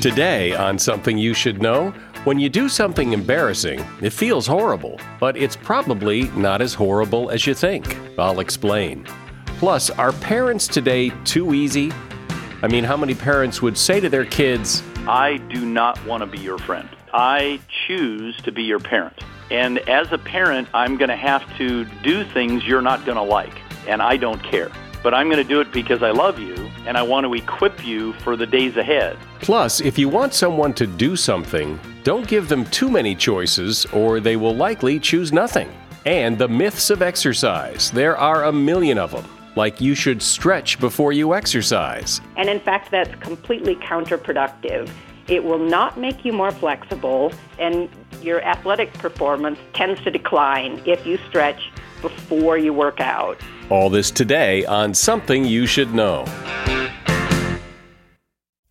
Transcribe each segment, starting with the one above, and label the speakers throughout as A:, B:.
A: Today, on Something You Should Know, when you do something embarrassing, it feels horrible, but it's probably not as horrible as you think. I'll explain. Plus, are parents today too easy? I mean, how many parents would say to their kids,
B: I do not want to be your friend. I choose to be your parent. And as a parent, I'm going to have to do things you're not going to like, and I don't care. But I'm going to do it because I love you, and I want to equip you for the days ahead.
A: Plus, if you want someone to do something, don't give them too many choices, or they will likely choose nothing. And the myths of exercise. There are a million of them like you should stretch before you exercise.
C: And in fact, that's completely counterproductive. It will not make you more flexible, and your athletic performance tends to decline if you stretch before you work out.
A: All this today on Something You Should Know.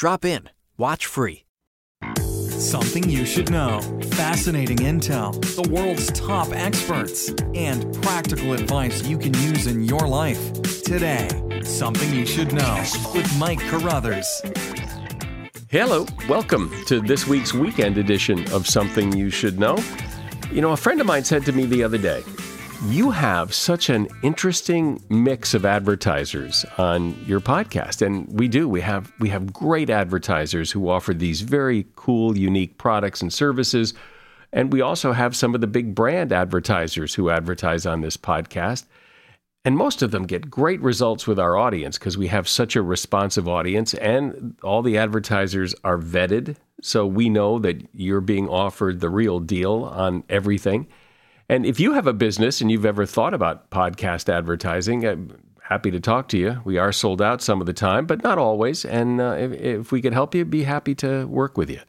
D: Drop in. Watch free.
E: Something you should know. Fascinating intel, the world's top experts, and practical advice you can use in your life. Today, Something You Should Know with Mike Carruthers.
A: Hello, welcome to this week's weekend edition of Something You Should Know. You know, a friend of mine said to me the other day, you have such an interesting mix of advertisers on your podcast and we do. We have we have great advertisers who offer these very cool unique products and services and we also have some of the big brand advertisers who advertise on this podcast and most of them get great results with our audience because we have such a responsive audience and all the advertisers are vetted so we know that you're being offered the real deal on everything and if you have a business and you've ever thought about podcast advertising, I'm happy to talk to you. We are sold out some of the time, but not always. And uh, if, if, we could help you, be happy to work with you.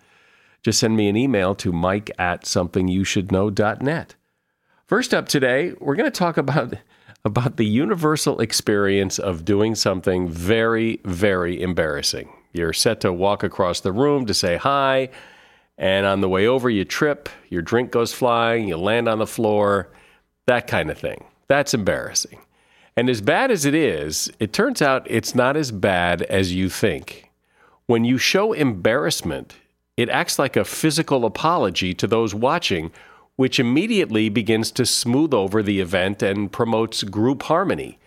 A: Just send me an email to mike at somethingyoushouldknow.net. First up today, we're going to talk about about the universal experience of doing something very, very embarrassing. You're set to walk across the room to say hi and on the way over, you trip, your drink goes flying, you land on the floor, that kind of thing. That's embarrassing. And as bad as it is, it turns out it's not as bad as you think. When you show embarrassment, it acts like a physical apology to those watching, which immediately begins to smooth over the event and promotes group harmony.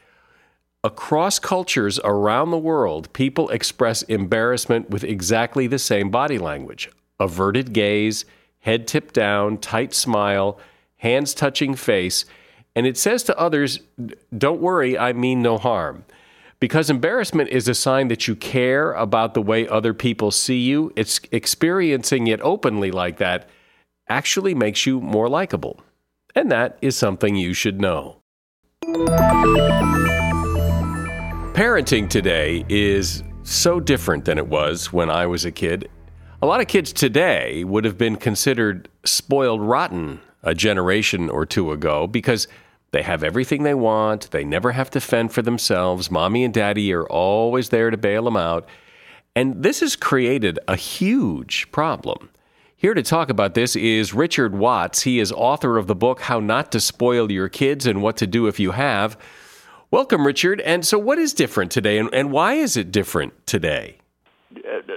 A: Across cultures around the world, people express embarrassment with exactly the same body language averted gaze, head tipped down, tight smile, hands touching face, and it says to others, Don't worry, I mean no harm. Because embarrassment is a sign that you care about the way other people see you, it's experiencing it openly like that actually makes you more likable. And that is something you should know. Parenting today is so different than it was when I was a kid. A lot of kids today would have been considered spoiled rotten a generation or two ago because they have everything they want. They never have to fend for themselves. Mommy and daddy are always there to bail them out. And this has created a huge problem. Here to talk about this is Richard Watts. He is author of the book How Not to Spoil Your Kids and What to Do If You Have. Welcome, Richard. And so, what is different today, and, and why is it different today?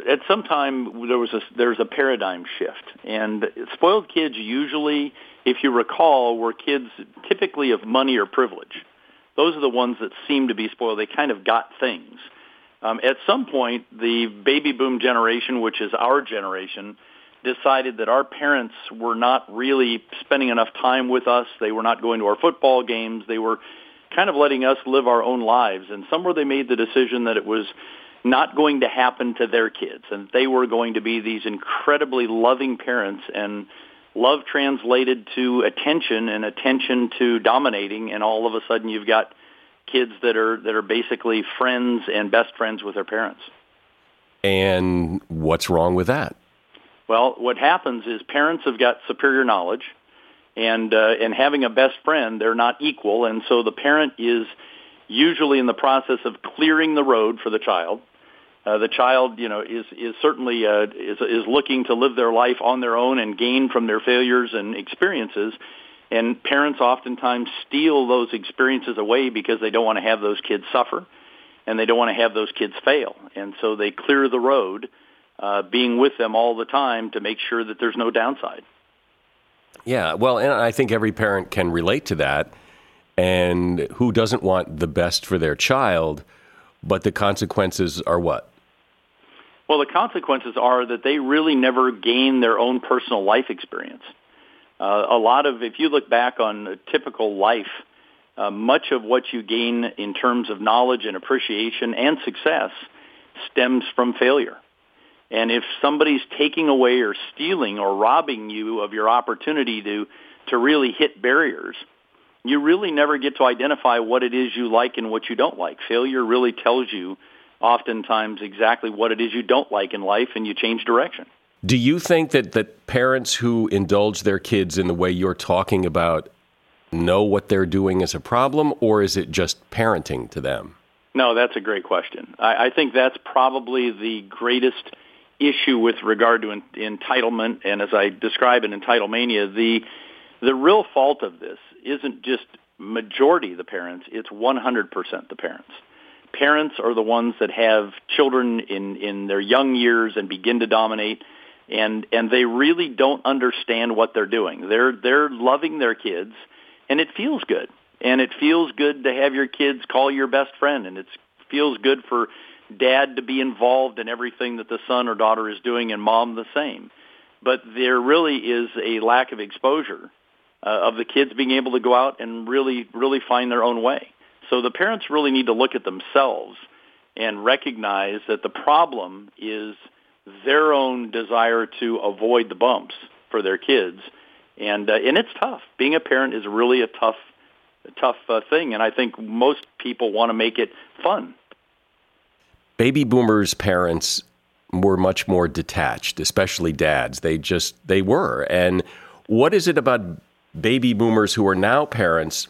B: At some time there was a there's a paradigm shift, and spoiled kids usually, if you recall, were kids typically of money or privilege. Those are the ones that seem to be spoiled. They kind of got things. Um, at some point, the baby boom generation, which is our generation, decided that our parents were not really spending enough time with us. They were not going to our football games. They were kind of letting us live our own lives. And somewhere they made the decision that it was not going to happen to their kids and they were going to be these incredibly loving parents and love translated to attention and attention to dominating and all of a sudden you've got kids that are that are basically friends and best friends with their parents.
A: And what's wrong with that?
B: Well, what happens is parents have got superior knowledge, and uh, and having a best friend, they're not equal, and so the parent is usually in the process of clearing the road for the child. Uh, the child, you know, is is certainly uh, is is looking to live their life on their own and gain from their failures and experiences. And parents oftentimes steal those experiences away because they don't want to have those kids suffer, and they don't want to have those kids fail. And so they clear the road, uh, being with them all the time to make sure that there's no downside.
A: Yeah, well, and I think every parent can relate to that. And who doesn't want the best for their child? But the consequences are what?
B: Well, the consequences are that they really never gain their own personal life experience. Uh, a lot of, if you look back on a typical life, uh, much of what you gain in terms of knowledge and appreciation and success stems from failure. And if somebody's taking away or stealing or robbing you of your opportunity to, to really hit barriers, you really never get to identify what it is you like and what you don't like. Failure really tells you oftentimes exactly what it is you don't like in life and you change direction.
A: Do you think that, that parents who indulge their kids in the way you're talking about know what they're doing is a problem, or is it just parenting to them?
B: No, that's a great question. I, I think that's probably the greatest issue with regard to en- entitlement, and as I describe in Entitlemania, the the real fault of this isn't just majority of the parents; it's 100% the parents parents are the ones that have children in in their young years and begin to dominate and and they really don't understand what they're doing. They're they're loving their kids and it feels good. And it feels good to have your kids call your best friend and it feels good for dad to be involved in everything that the son or daughter is doing and mom the same. But there really is a lack of exposure uh, of the kids being able to go out and really really find their own way so the parents really need to look at themselves and recognize that the problem is their own desire to avoid the bumps for their kids. And uh, and it's tough. Being a parent is really a tough tough uh, thing and I think most people want to make it fun.
A: Baby boomers parents were much more detached, especially dads. They just they were. And what is it about baby boomers who are now parents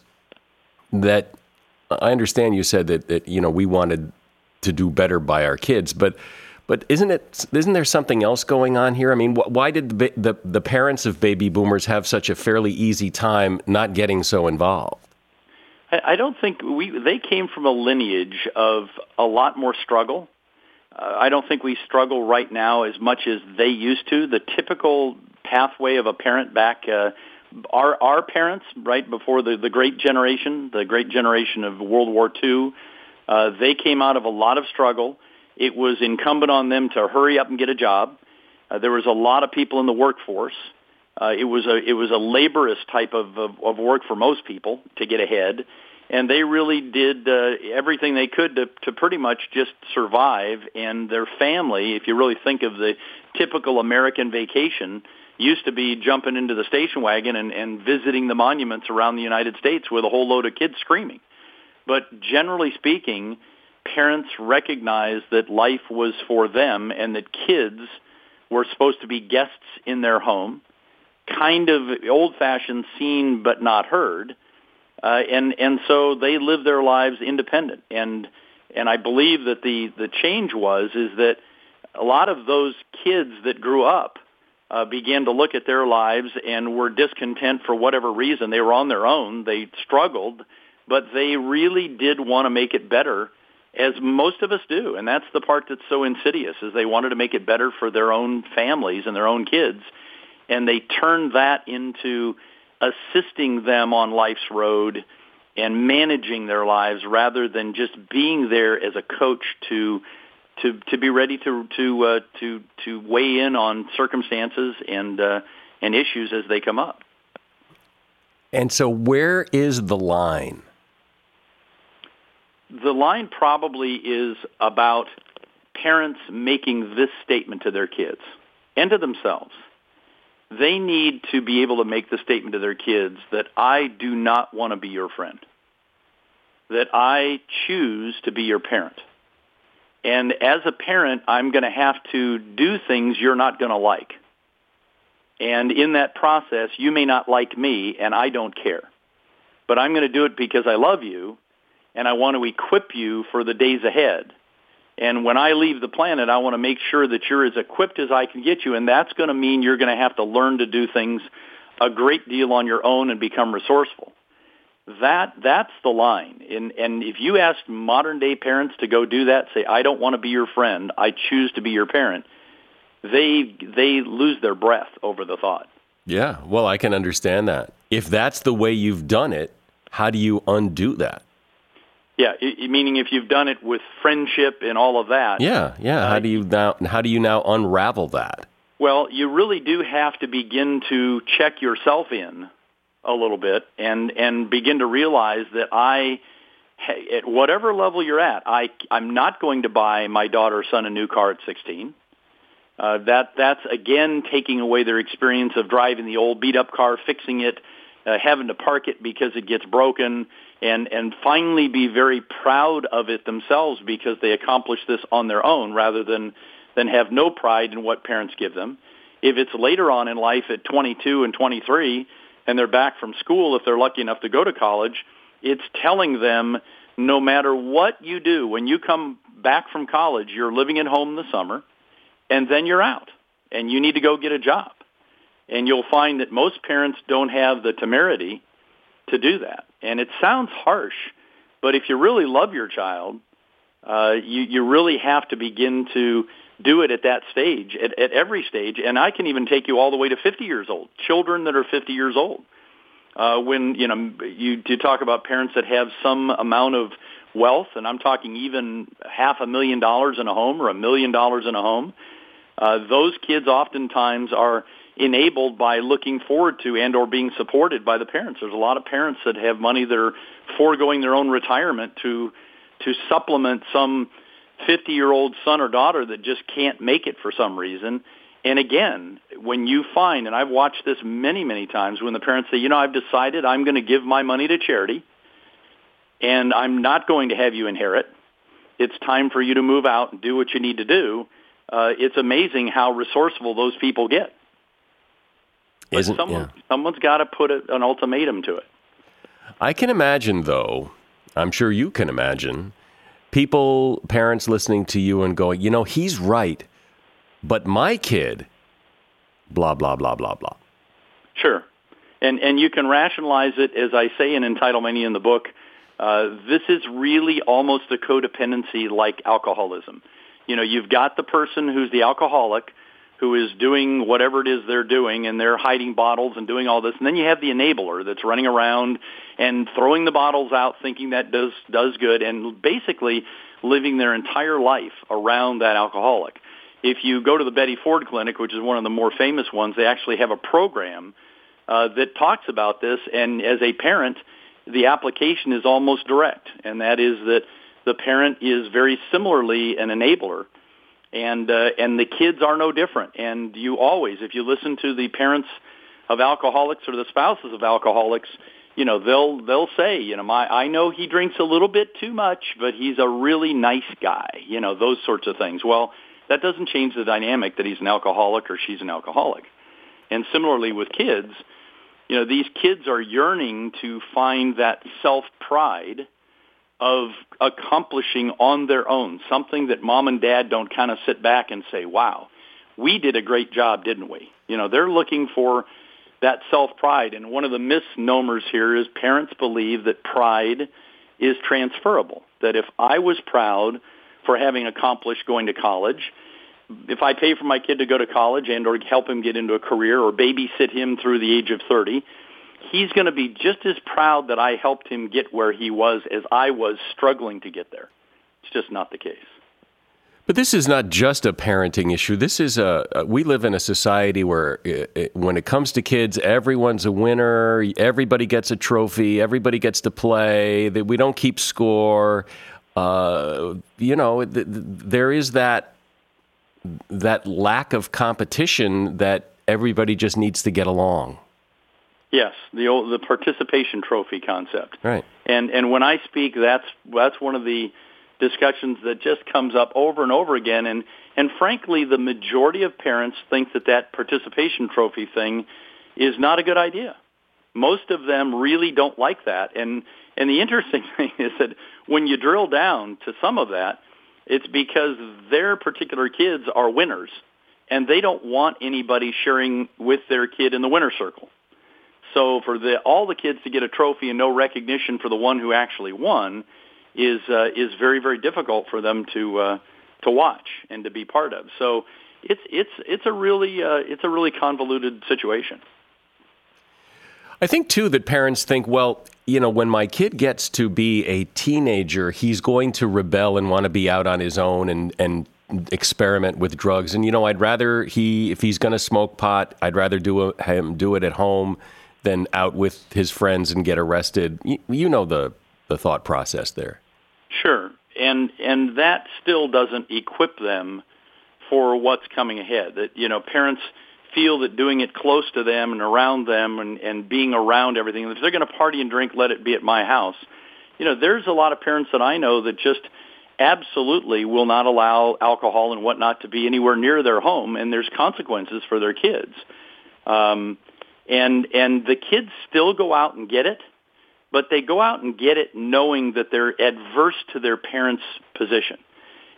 A: that I understand you said that, that you know we wanted to do better by our kids, but but isn't it isn't there something else going on here? I mean, wh- why did the, the, the parents of baby boomers have such a fairly easy time not getting so involved?
B: I, I don't think we they came from a lineage of a lot more struggle. Uh, I don't think we struggle right now as much as they used to. The typical pathway of a parent back uh, our our parents, right before the the Great Generation, the Great Generation of World War II, uh, they came out of a lot of struggle. It was incumbent on them to hurry up and get a job. Uh, there was a lot of people in the workforce. Uh, it was a it was a laborious type of, of of work for most people to get ahead, and they really did uh, everything they could to to pretty much just survive. And their family, if you really think of the typical American vacation, used to be jumping into the station wagon and, and visiting the monuments around the United States with a whole load of kids screaming. But generally speaking, parents recognized that life was for them and that kids were supposed to be guests in their home, kind of old-fashioned seen but not heard. Uh, and and so they lived their lives independent and and I believe that the the change was is that a lot of those kids that grew up uh, began to look at their lives and were discontent for whatever reason. They were on their own. They struggled, but they really did want to make it better, as most of us do. And that's the part that's so insidious, is they wanted to make it better for their own families and their own kids. And they turned that into assisting them on life's road and managing their lives rather than just being there as a coach to to to be ready to to uh, to to weigh in on circumstances and uh, and issues as they come up.
A: And so, where is the line?
B: The line probably is about parents making this statement to their kids and to themselves. They need to be able to make the statement to their kids that I do not want to be your friend. That I choose to be your parent and as a parent, I'm going to have to do things you're not going to like. And in that process, you may not like me, and I don't care. But I'm going to do it because I love you, and I want to equip you for the days ahead. And when I leave the planet, I want to make sure that you're as equipped as I can get you, and that's going to mean you're going to have to learn to do things a great deal on your own and become resourceful. That that's the line. And and if you ask modern day parents to go do that, say I don't want to be your friend, I choose to be your parent they they lose their breath over the thought.
A: Yeah, well, I can understand that. If that's the way you've done it, how do you undo that?
B: Yeah, meaning if you've done it with friendship and all of that.
A: Yeah, yeah. Uh, how do you now? How do you now unravel that?
B: Well, you really do have to begin to check yourself in a little bit and and begin to realize that I at whatever level you're at, I I'm not going to buy my daughter or son a new car at 16. Uh, that that's again taking away their experience of driving the old beat up car, fixing it, uh, having to park it because it gets broken, and and finally be very proud of it themselves because they accomplished this on their own rather than than have no pride in what parents give them. If it's later on in life at 22 and 23 and they're back from school, if they're lucky enough to go to college, it's telling them no matter what you do, when you come back from college, you're living at home in the summer and then you're out and you need to go get a job. And you'll find that most parents don't have the temerity to do that. And it sounds harsh, but if you really love your child, uh, you, you really have to begin to do it at that stage, at, at every stage. And I can even take you all the way to 50 years old, children that are 50 years old. Uh, when, you know, you, you talk about parents that have some amount of wealth, and I'm talking even half a million dollars in a home or a million dollars in a home, uh, those kids oftentimes are enabled by looking forward to and or being supported by the parents. There's a lot of parents that have money that are foregoing their own retirement to to supplement some 50 year old son or daughter that just can't make it for some reason. And again, when you find, and I've watched this many, many times when the parents say, you know, I've decided I'm going to give my money to charity and I'm not going to have you inherit. It's time for you to move out and do what you need to do uh, it's amazing how resourceful those people get. But
A: Isn't,
B: someone,
A: yeah.
B: someone's got to put a, an ultimatum to it.
A: I can imagine, though, I'm sure you can imagine, people, parents listening to you and going, you know, he's right, but my kid, blah, blah, blah, blah, blah.
B: Sure. And, and you can rationalize it, as I say in Entitlemania in the book, uh, this is really almost a codependency like alcoholism you know, you've got the person who's the alcoholic who is doing whatever it is they're doing and they're hiding bottles and doing all this. And then you have the enabler that's running around and throwing the bottles out thinking that does, does good and basically living their entire life around that alcoholic. If you go to the Betty Ford Clinic, which is one of the more famous ones, they actually have a program uh, that talks about this. And as a parent, the application is almost direct, and that is that the parent is very similarly an enabler and uh, and the kids are no different. And you always if you listen to the parents of alcoholics or the spouses of alcoholics you know they'll they'll say you know my I know he drinks a little bit too much but he's a really nice guy you know those sorts of things. Well that doesn't change the dynamic that he's an alcoholic or she's an alcoholic. And similarly with kids you know these kids are yearning to find that self pride of accomplishing on their own, something that mom and dad don't kind of sit back and say, wow, we did a great job, didn't we? You know, they're looking for that self-pride. And one of the misnomers here is parents believe that pride is transferable, that if I was proud for having accomplished going to college, if I pay for my kid to go to college and or help him get into a career or babysit him through the age of 30, he's going to be just as proud that I helped him get where he was as I was struggling to get there. It's just not the case.
A: But this is not just a parenting issue. This is a, we live in a society where it, when it comes to kids, everyone's a winner. Everybody gets a trophy. Everybody gets to play. We don't keep score. Uh, you know, th- th- there is that that lack of competition that everybody just needs to get along.
B: Yes, the old, the participation trophy concept.
A: Right.
B: And and when I speak, that's that's one of the discussions that just comes up over and over again. And, and frankly, the majority of parents think that that participation trophy thing is not a good idea. Most of them really don't like that. And, and the interesting thing is that when you drill down to some of that, it's because their particular kids are winners and they don't want anybody sharing with their kid in the winner circle. So for the, all the kids to get a trophy and no recognition for the one who actually won is uh, is very very difficult for them to uh, to watch and to be part of. So it's it's it's a really uh, it's a really convoluted situation.
A: I think too that parents think, well, you know, when my kid gets to be a teenager, he's going to rebel and want to be out on his own and and experiment with drugs. And you know, I'd rather he if he's going to smoke pot, I'd rather do a, him do it at home than out with his friends and get arrested. You, you know the the thought process there.
B: Sure, and and that still doesn't equip them for what's coming ahead. That you know, parents feel that doing it close to them and around them and, and being around everything. If they're going to party and drink, let it be at my house. You know, there's a lot of parents that I know that just absolutely will not allow alcohol and whatnot to be anywhere near their home, and there's consequences for their kids. Um, and and the kids still go out and get it, but they go out and get it knowing that they're adverse to their parents' position.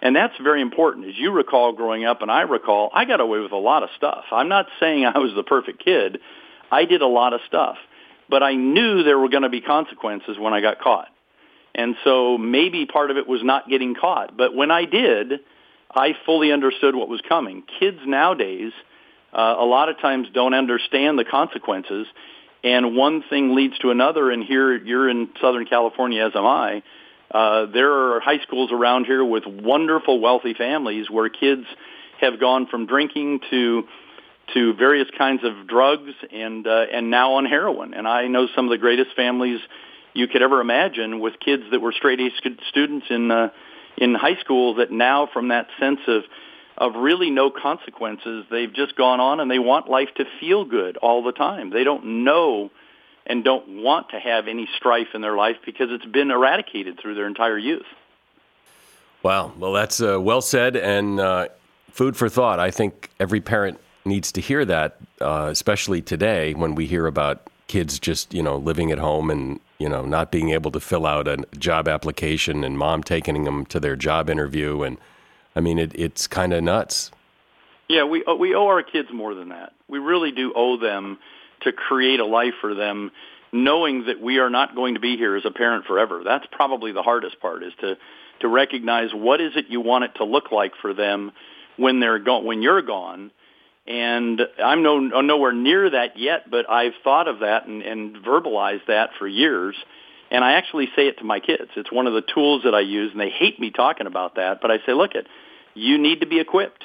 B: And that's very important. As you recall growing up, and I recall, I got away with a lot of stuff. I'm not saying I was the perfect kid. I did a lot of stuff. But I knew there were going to be consequences when I got caught. And so maybe part of it was not getting caught. But when I did, I fully understood what was coming. Kids nowadays, uh, a lot of times don't understand the consequences and one thing leads to another. And here you're in Southern California, as am I. Uh, there are high schools around here with wonderful, wealthy families where kids have gone from drinking to to various kinds of drugs and uh, and now on heroin. And I know some of the greatest families you could ever imagine with kids that were straight A students in uh, in high school that now from that sense of of really no consequences. They've just gone on and they want life to feel good all the time. They don't know and don't want to have any strife in their life because it's been eradicated through their entire youth.
A: Wow. Well, that's uh, well said and uh, food for thought. I think every parent needs to hear that, uh, especially today when we hear about kids just, you know, living at home and, you know, not being able to fill out a job application and mom taking them to their job interview and – I mean, it, it's kind of nuts.
B: Yeah, we uh, we owe our kids more than that. We really do owe them to create a life for them, knowing that we are not going to be here as a parent forever. That's probably the hardest part is to to recognize what is it you want it to look like for them when they're gone when you're gone. And I'm no nowhere near that yet, but I've thought of that and, and verbalized that for years. And I actually say it to my kids. It's one of the tools that I use, and they hate me talking about that. But I say, look, it, you need to be equipped.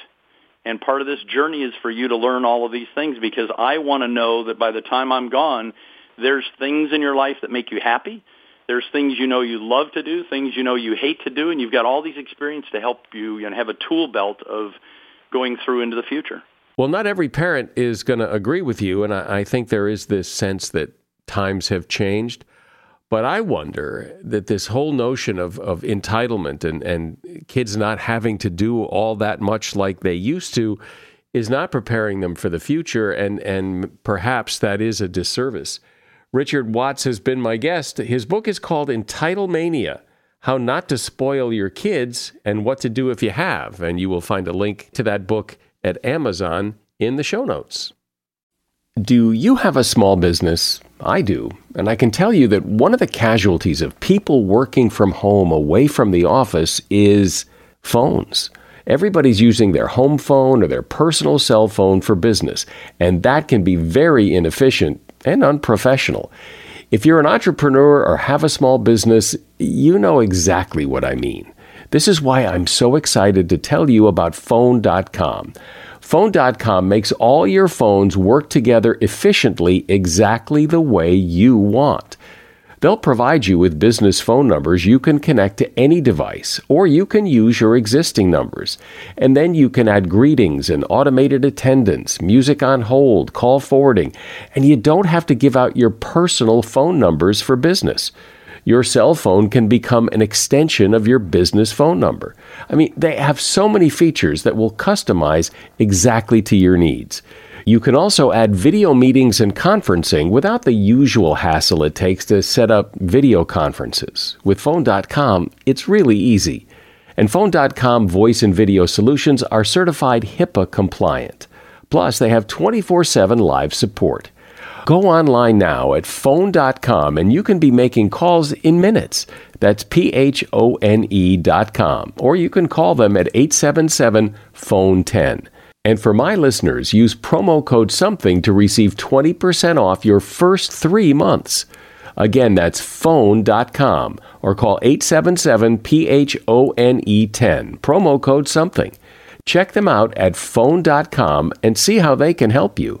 B: And part of this journey is for you to learn all of these things because I want to know that by the time I'm gone, there's things in your life that make you happy. There's things you know you love to do, things you know you hate to do, and you've got all these experiences to help you and have a tool belt of going through into the future.
A: Well, not every parent is going to agree with you, and I, I think there is this sense that times have changed. But I wonder that this whole notion of, of entitlement and, and kids not having to do all that much like they used to is not preparing them for the future, and, and perhaps that is a disservice. Richard Watts has been my guest. His book is called Entitlemania How Not to Spoil Your Kids and What to Do If You Have. And you will find a link to that book at Amazon in the show notes. Do you have a small business? I do. And I can tell you that one of the casualties of people working from home away from the office is phones. Everybody's using their home phone or their personal cell phone for business, and that can be very inefficient and unprofessional. If you're an entrepreneur or have a small business, you know exactly what I mean. This is why I'm so excited to tell you about Phone.com. Phone.com makes all your phones work together efficiently exactly the way you want. They'll provide you with business phone numbers you can connect to any device, or you can use your existing numbers. And then you can add greetings and automated attendants, music on hold, call forwarding, and you don't have to give out your personal phone numbers for business. Your cell phone can become an extension of your business phone number. I mean, they have so many features that will customize exactly to your needs. You can also add video meetings and conferencing without the usual hassle it takes to set up video conferences. With Phone.com, it's really easy. And Phone.com voice and video solutions are certified HIPAA compliant. Plus, they have 24 7 live support. Go online now at phone.com and you can be making calls in minutes. That's P H O N E.com. Or you can call them at 877 Phone 10. And for my listeners, use promo code SOMETHING to receive 20% off your first three months. Again, that's phone.com or call 877 PHONE 10. Promo code SOMETHING. Check them out at phone.com and see how they can help you.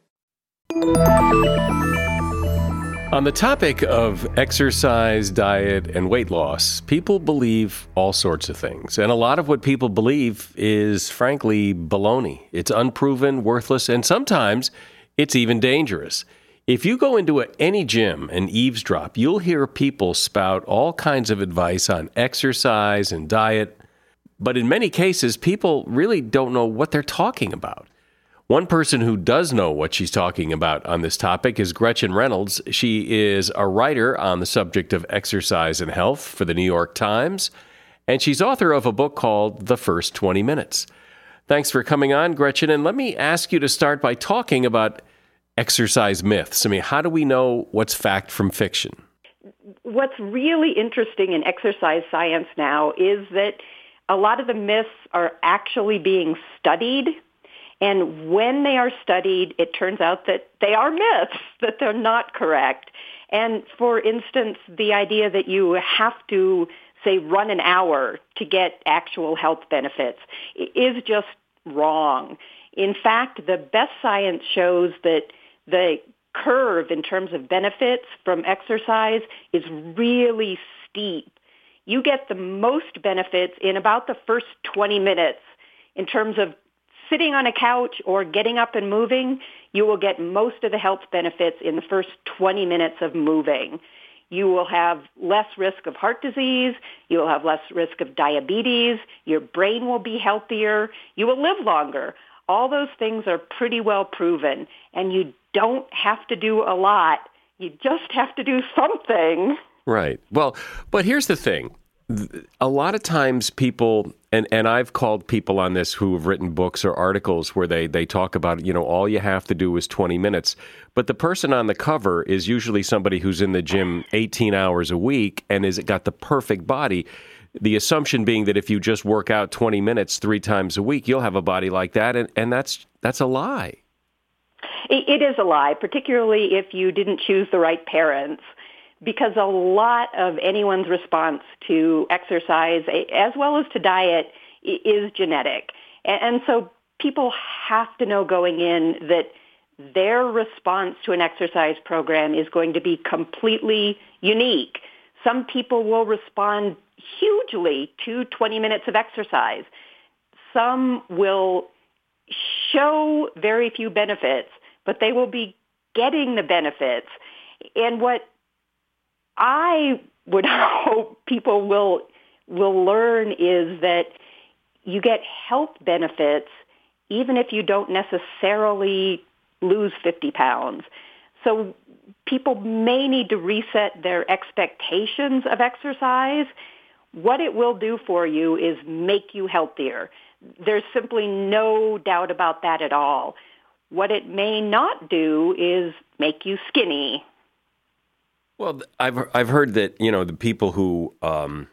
A: On the topic of exercise, diet, and weight loss, people believe all sorts of things. And a lot of what people believe is, frankly, baloney. It's unproven, worthless, and sometimes it's even dangerous. If you go into a, any gym and eavesdrop, you'll hear people spout all kinds of advice on exercise and diet. But in many cases, people really don't know what they're talking about. One person who does know what she's talking about on this topic is Gretchen Reynolds. She is a writer on the subject of exercise and health for the New York Times, and she's author of a book called The First 20 Minutes. Thanks for coming on, Gretchen. And let me ask you to start by talking about exercise myths. I mean, how do we know what's fact from fiction?
C: What's really interesting in exercise science now is that a lot of the myths are actually being studied and when they are studied, it turns out that they are myths, that they're not correct. And for instance, the idea that you have to, say, run an hour to get actual health benefits is just wrong. In fact, the best science shows that the curve in terms of benefits from exercise is really steep. You get the most benefits in about the first 20 minutes in terms of sitting on a couch or getting up and moving, you will get most of the health benefits in the first 20 minutes of moving. You will have less risk of heart disease. You will have less risk of diabetes. Your brain will be healthier. You will live longer. All those things are pretty well proven, and you don't have to do a lot. You just have to do something.
A: Right. Well, but here's the thing a lot of times people and and I've called people on this who have written books or articles where they they talk about you know all you have to do is 20 minutes. But the person on the cover is usually somebody who's in the gym 18 hours a week and has got the perfect body. The assumption being that if you just work out 20 minutes 3 times a week you'll have a body like that and and that's that's a lie.
C: It is a lie particularly if you didn't choose the right parents because a lot of anyone's response to exercise as well as to diet is genetic. And so people have to know going in that their response to an exercise program is going to be completely unique. Some people will respond hugely to 20 minutes of exercise. Some will show very few benefits, but they will be getting the benefits. And what I would hope people will will learn is that you get health benefits even if you don't necessarily lose 50 pounds. So people may need to reset their expectations of exercise. What it will do for you is make you healthier. There's simply no doubt about that at all. What it may not do is make you skinny
A: well, I've I've heard that you know the people who um,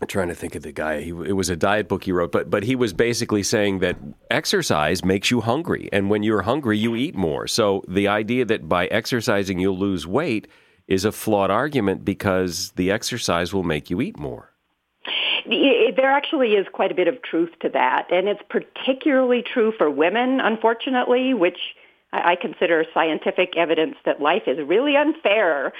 A: I'm trying to think of the guy. He, it was a diet book he wrote, but but he was basically saying that exercise makes you hungry, and when you're hungry, you eat more. So the idea that by exercising you'll lose weight is a flawed argument because the exercise will make you eat more.
C: There actually is quite a bit of truth to that, and it's particularly true for women, unfortunately, which I consider scientific evidence that life is really unfair.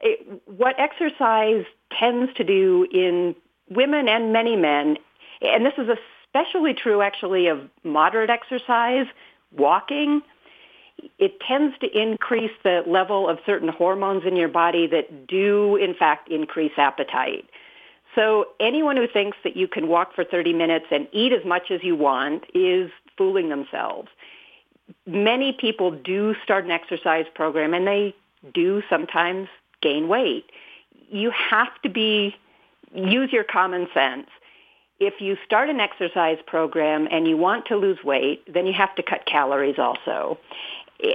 C: It, what exercise tends to do in women and many men, and this is especially true actually of moderate exercise, walking, it tends to increase the level of certain hormones in your body that do in fact increase appetite. So anyone who thinks that you can walk for 30 minutes and eat as much as you want is fooling themselves. Many people do start an exercise program and they do sometimes gain weight. You have to be, use your common sense. If you start an exercise program and you want to lose weight, then you have to cut calories also.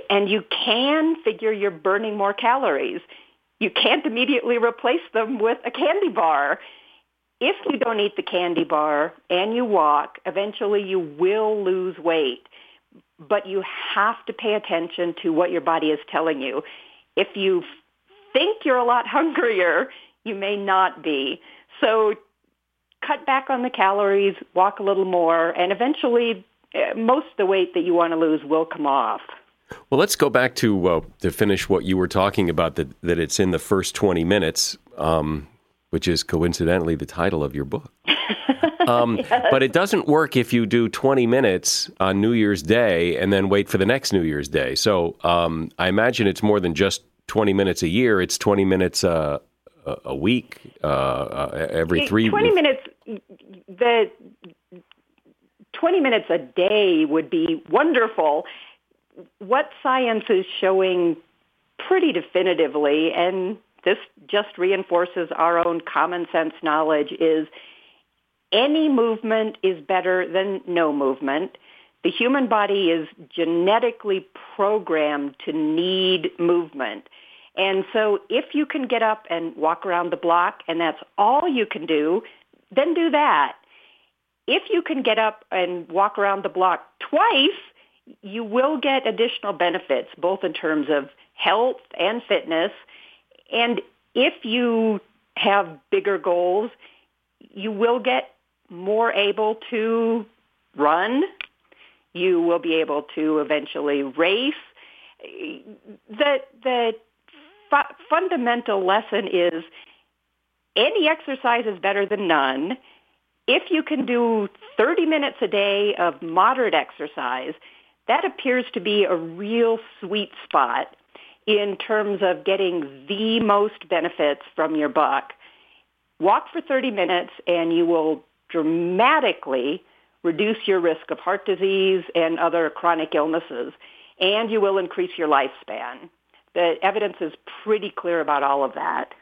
C: And you can figure you're burning more calories. You can't immediately replace them with a candy bar if you don't eat the candy bar and you walk, eventually you will lose weight. But you have to pay attention to what your body is telling you. If you think you're a lot hungrier, you may not be. So cut back on the calories, walk a little more, and eventually eh, most of the weight that you want to lose will come off.
A: Well, let's go back to uh, to finish what you were talking about that that it's in the first 20 minutes. Um, which is coincidentally the title of your book. Um, yes. But it doesn't work if you do 20 minutes on New Year's Day and then wait for the next New Year's Day. So um, I imagine it's more than just 20 minutes a year, it's 20 minutes uh, a week, uh, uh, every three
C: 20 minutes, the 20 minutes a day would be wonderful. What science is showing pretty definitively, and this just reinforces our own common sense knowledge is any movement is better than no movement. The human body is genetically programmed to need movement. And so if you can get up and walk around the block and that's all you can do, then do that. If you can get up and walk around the block twice, you will get additional benefits, both in terms of health and fitness. And if you have bigger goals, you will get more able to run. You will be able to eventually race. The, the fu- fundamental lesson is any exercise is better than none. If you can do 30 minutes a day of moderate exercise, that appears to be a real sweet spot in terms of getting the most benefits from your buck. Walk for 30 minutes and you will dramatically reduce your risk of heart disease and other chronic illnesses, and you will increase your lifespan. The evidence is pretty clear about all of that.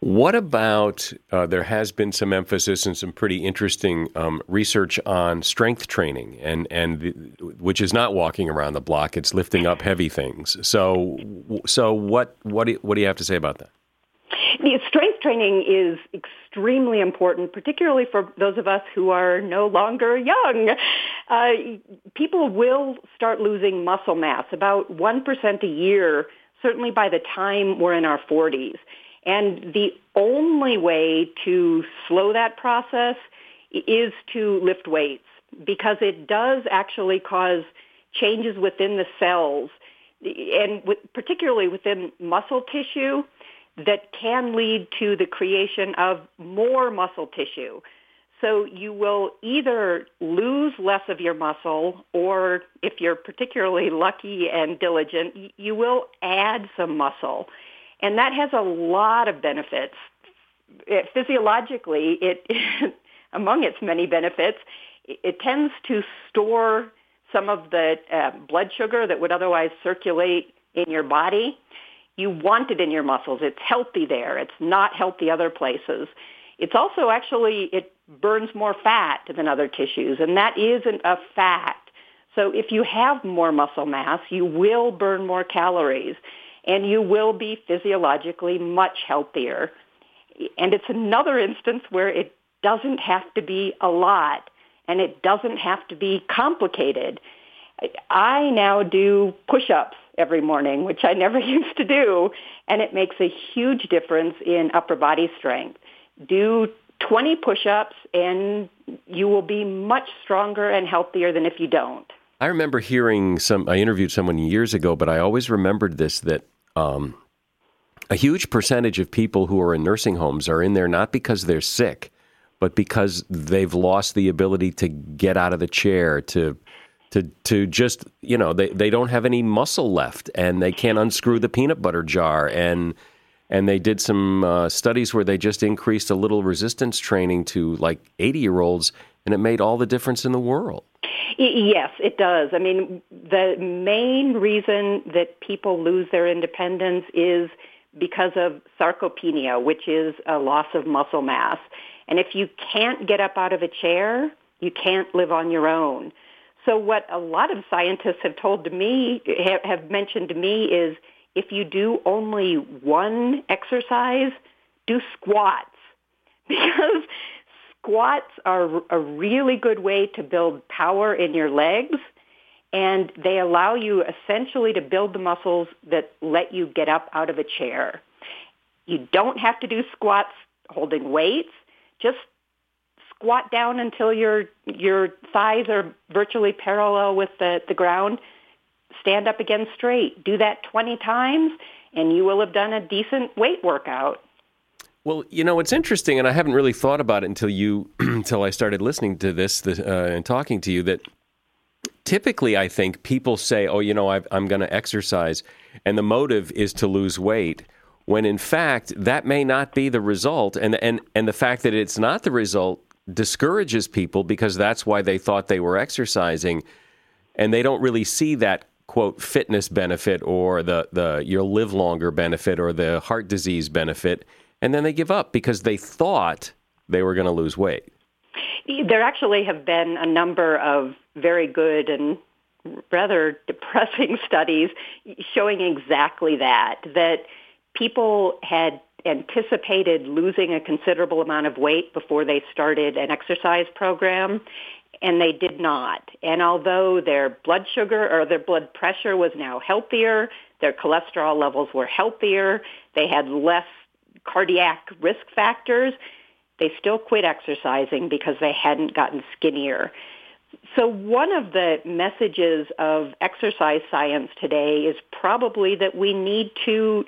A: What about uh, there has been some emphasis and some pretty interesting um, research on strength training, and and the, which is not walking around the block; it's lifting up heavy things. So, so what what do what do you have to say about that?
C: The strength training is extremely important, particularly for those of us who are no longer young. Uh, people will start losing muscle mass about one percent a year, certainly by the time we're in our forties. And the only way to slow that process is to lift weights because it does actually cause changes within the cells and particularly within muscle tissue that can lead to the creation of more muscle tissue. So you will either lose less of your muscle or if you're particularly lucky and diligent, you will add some muscle. And that has a lot of benefits. It, physiologically, it among its many benefits, it, it tends to store some of the uh, blood sugar that would otherwise circulate in your body. You want it in your muscles. It's healthy there. It's not healthy other places. It's also actually, it burns more fat than other tissues, and that isn't a fact. So if you have more muscle mass, you will burn more calories and you will be physiologically much healthier. And it's another instance where it doesn't have to be a lot and it doesn't have to be complicated. I now do push-ups every morning, which I never used to do, and it makes a huge difference in upper body strength. Do 20 push-ups and you will be much stronger and healthier than if you don't.
A: I remember hearing some, I interviewed someone years ago, but I always remembered this that um, a huge percentage of people who are in nursing homes are in there not because they're sick, but because they've lost the ability to get out of the chair, to to to just you know they, they don't have any muscle left and they can't unscrew the peanut butter jar. And and they did some uh, studies where they just increased a little resistance training to like 80 year olds and it made all the difference in the world.
C: Yes it does. I mean the main reason that people lose their independence is because of sarcopenia which is a loss of muscle mass. And if you can't get up out of a chair you can't live on your own so what a lot of scientists have told to me, have mentioned to me is if you do only one exercise, do squats. Because squats are a really good way to build power in your legs and they allow you essentially to build the muscles that let you get up out of a chair. You don't have to do squats holding weights. Just squat down until your your thighs are virtually parallel with the, the ground. Stand up again straight. Do that 20 times and you will have done a decent weight workout.
A: Well, you know, it's interesting, and I haven't really thought about it until you, until I started listening to this uh, and talking to you. That typically, I think people say, "Oh, you know, i am going to exercise," and the motive is to lose weight. When in fact, that may not be the result, and and and the fact that it's not the result discourages people because that's why they thought they were exercising and they don't really see that quote fitness benefit or the the you'll live longer benefit or the heart disease benefit and then they give up because they thought they were going to lose weight.
C: There actually have been a number of very good and rather depressing studies showing exactly that that people had anticipated losing a considerable amount of weight before they started an exercise program and they did not. And although their blood sugar or their blood pressure was now healthier, their cholesterol levels were healthier, they had less cardiac risk factors, they still quit exercising because they hadn't gotten skinnier. So one of the messages of exercise science today is probably that we need to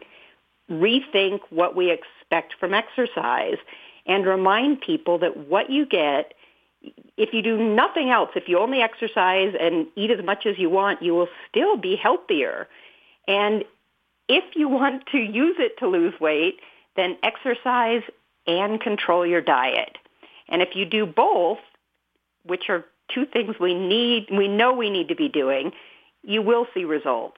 C: rethink what we expect from exercise and remind people that what you get if you do nothing else, if you only exercise and eat as much as you want, you will still be healthier. And if you want to use it to lose weight, then exercise and control your diet. And if you do both, which are two things we need, we know we need to be doing, you will see results.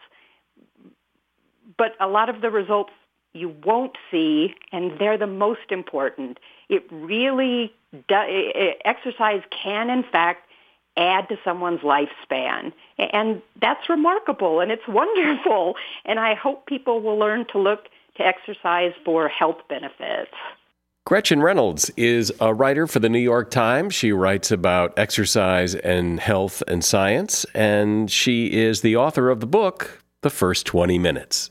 C: But a lot of the results you won't see, and they're the most important. It really does, exercise can, in fact, add to someone's lifespan. And that's remarkable and it's wonderful. And I hope people will learn to look to exercise for health benefits.
A: Gretchen Reynolds is a writer for the New York Times. She writes about exercise and health and science, and she is the author of the book, The First 20 Minutes.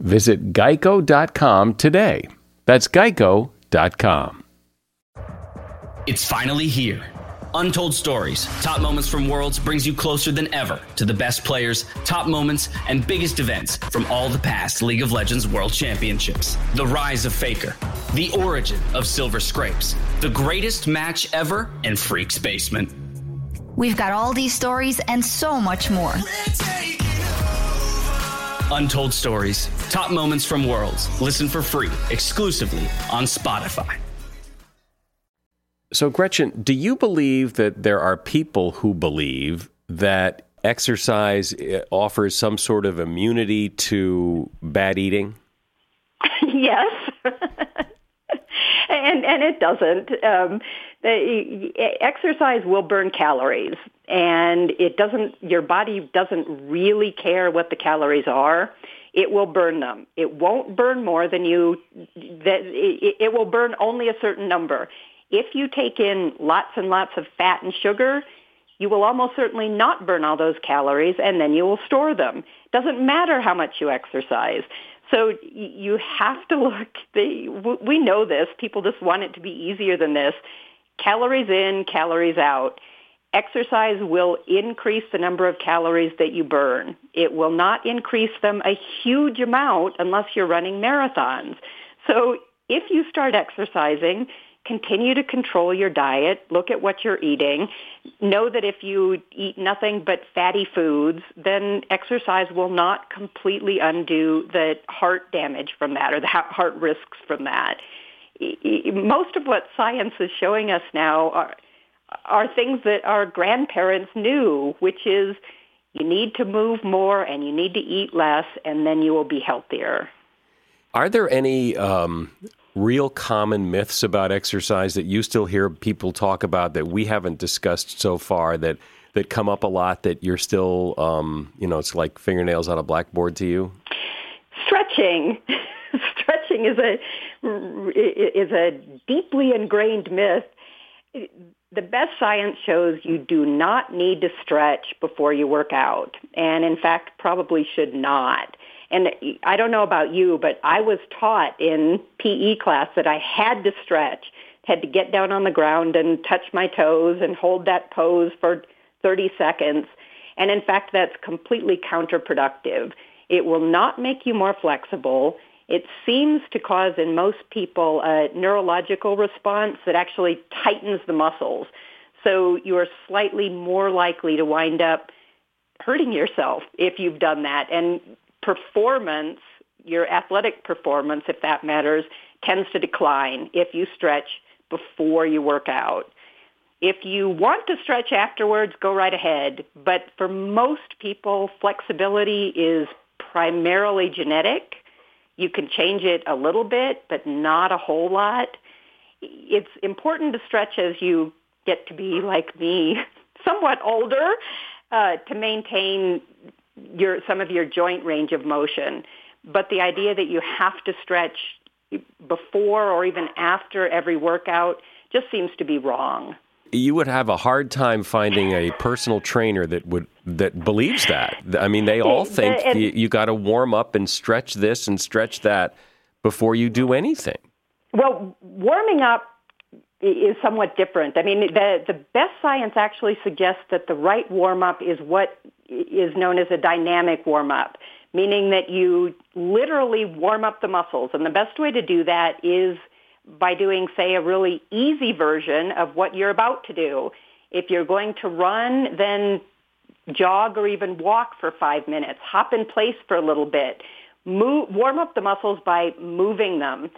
A: Visit geico.com today. That's geico.com.
F: It's finally here. Untold Stories, Top Moments from Worlds brings you closer than ever to the best players, top moments, and biggest events from all the past League of Legends World Championships. The rise of Faker, the origin of Silver Scrapes, the greatest match ever, and Freak's Basement.
G: We've got all these stories and so much more.
F: Untold Stories, Top Moments from Worlds. Listen for free, exclusively on Spotify.
A: So, Gretchen, do you believe that there are people who believe that exercise uh, offers some sort of immunity to bad eating?
C: yes. and and it doesn't. Um, the, exercise will burn calories, and it doesn't. Your body doesn't really care what the calories are. It will burn them. It won't burn more than you. That it, it will burn only a certain number. If you take in lots and lots of fat and sugar, you will almost certainly not burn all those calories, and then you will store them. Doesn't matter how much you exercise. So you have to look. The, we know this. People just want it to be easier than this. Calories in, calories out. Exercise will increase the number of calories that you burn. It will not increase them a huge amount unless you're running marathons. So if you start exercising, continue to control your diet, look at what you're eating, know that if you eat nothing but fatty foods, then exercise will not completely undo the heart damage from that or the heart risks from that. Most of what science is showing us now are, are things that our grandparents knew, which is you need to move more and you need to eat less and then you will be healthier.
A: Are there any um, real common myths about exercise that you still hear people talk about that we haven't discussed so far that that come up a lot that you're still um, you know it's like fingernails on a blackboard to you
C: stretching stretching is a is a deeply ingrained myth the best science shows you do not need to stretch before you work out and in fact probably should not and I don't know about you, but I was taught in PE class that I had to stretch, had to get down on the ground and touch my toes and hold that pose for 30 seconds. And in fact, that's completely counterproductive. It will not make you more flexible. It seems to cause in most people a neurological response that actually tightens the muscles. So you are slightly more likely to wind up hurting yourself if you've done that. And performance, your athletic performance, if that matters, tends to decline if you stretch before you work out. If you want to stretch afterwards, go right ahead. But for most people, flexibility is primarily genetic. You can change it a little bit, but not a whole lot. It's important to stretch as you get to be like me, somewhat older, uh, to maintain your some of your joint range of motion. But the idea that you have to stretch before or even after every workout just seems to be wrong.
A: You would have a hard time finding a personal trainer that would that believes that. I mean, they all think and, you, you got to warm up and stretch this and stretch that before you do anything.
C: Well, warming up is somewhat different. I mean, the the best science actually suggests that the right warm up is what is known as a dynamic warm up, meaning that you literally warm up the muscles. And the best way to do that is by doing, say, a really easy version of what you're about to do. If you're going to run, then jog or even walk for five minutes. Hop in place for a little bit. Move, warm up the muscles by moving them.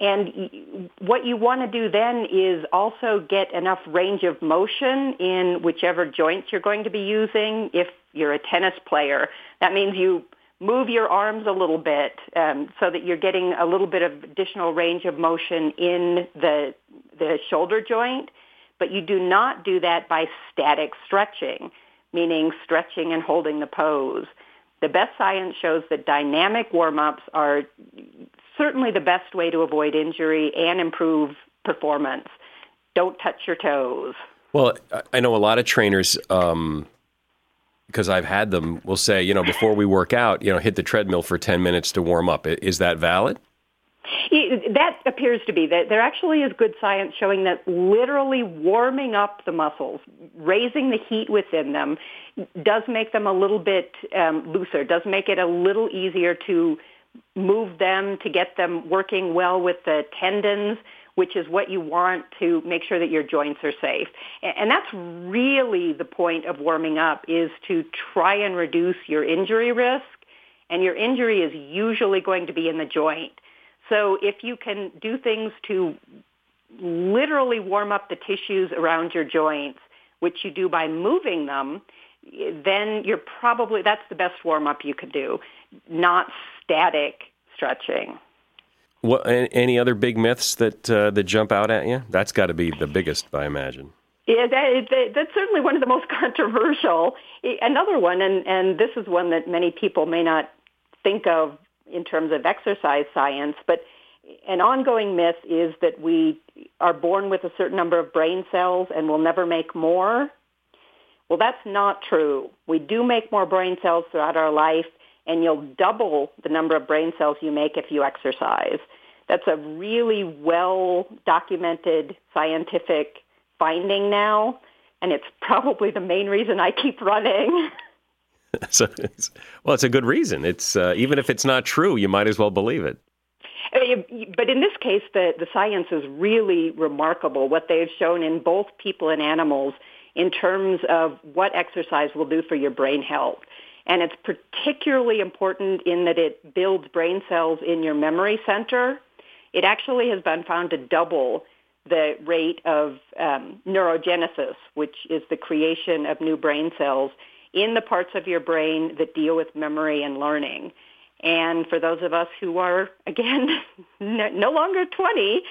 C: And what you want to do then is also get enough range of motion in whichever joints you're going to be using. If you're a tennis player, that means you move your arms a little bit um, so that you're getting a little bit of additional range of motion in the the shoulder joint. But you do not do that by static stretching, meaning stretching and holding the pose. The best science shows that dynamic warm-ups are certainly the best way to avoid injury and improve performance. Don't touch your toes.
A: Well, I know a lot of trainers, um, because I've had them, will say, you know, before we work out, you know, hit the treadmill for 10 minutes to warm up. Is that valid?
C: That appears to be. that There actually is good science showing that literally warming up the muscles, raising the heat within them, does make them a little bit um, looser, does make it a little easier to move them to get them working well with the tendons, which is what you want to make sure that your joints are safe. And that's really the point of warming up is to try and reduce your injury risk. And your injury is usually going to be in the joint. So if you can do things to literally warm up the tissues around your joints, which you do by moving them, then you're probably that's the best warm up you could do, not static stretching.
A: What any other big myths that uh, that jump out at you? That's got to be the biggest, I imagine.
C: Yeah, that, that, that's certainly one of the most controversial. Another one, and, and this is one that many people may not think of in terms of exercise science, but an ongoing myth is that we are born with a certain number of brain cells and will never make more. Well, that's not true. We do make more brain cells throughout our life, and you'll double the number of brain cells you make if you exercise. That's a really well documented scientific finding now, and it's probably the main reason I keep running.
A: so, it's, well, it's a good reason. It's uh, even if it's not true, you might as well believe it.
C: Uh, but in this case, the, the science is really remarkable. What they've shown in both people and animals in terms of what exercise will do for your brain health. And it's particularly important in that it builds brain cells in your memory center. It actually has been found to double the rate of um, neurogenesis, which is the creation of new brain cells in the parts of your brain that deal with memory and learning. And for those of us who are, again, no longer 20,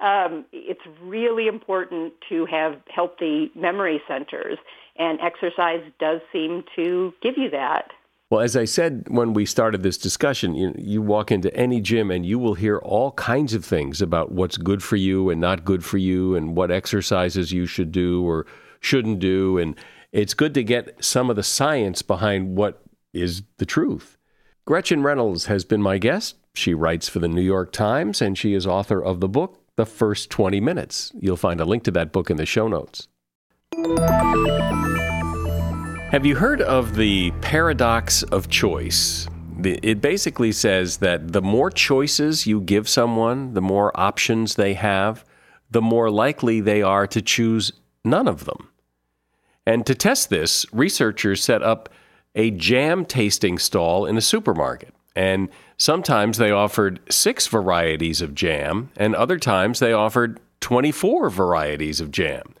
C: um, it's really important to have healthy memory centers. And exercise does seem to give you that.
A: Well, as I said when we started this discussion, you, you, walk into any gym and you will hear all kinds of things about what's good for you and not good for you and what exercises you should do or shouldn't do. And it's good to get some of the science behind what is the truth. Gretchen Reynolds has been my guest. She writes for the New York Times and she is author of the book, The First 20 Minutes. You'll find a link to that book in the show notes. Have you heard of the paradox of choice? It basically says that the more choices you give someone, the more options they have, the more likely they are to choose none of them. And to test this, researchers set up a jam tasting stall in a supermarket. And sometimes they offered six varieties of jam, and other times they offered 24 varieties of jam.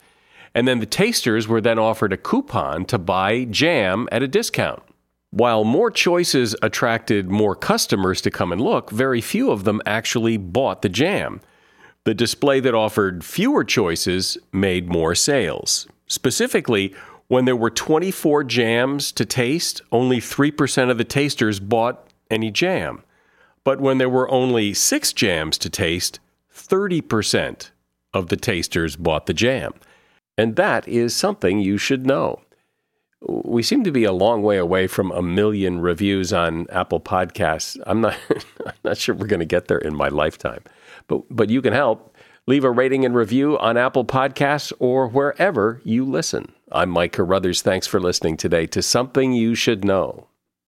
A: And then the tasters were then offered a coupon to buy jam at a discount. While more choices attracted more customers to come and look, very few of them actually bought the jam. The display that offered fewer choices made more sales. Specifically, when there were 24 jams to taste, only 3% of the tasters bought any jam. But when there were only six jams to taste, 30% of the tasters bought the jam. And that is something you should know. We seem to be a long way away from a million reviews on Apple Podcasts. I'm not, I'm not sure we're going to get there in my lifetime, but, but you can help. Leave a rating and review on Apple Podcasts or wherever you listen. I'm Mike Carruthers. Thanks for listening today to Something You Should Know.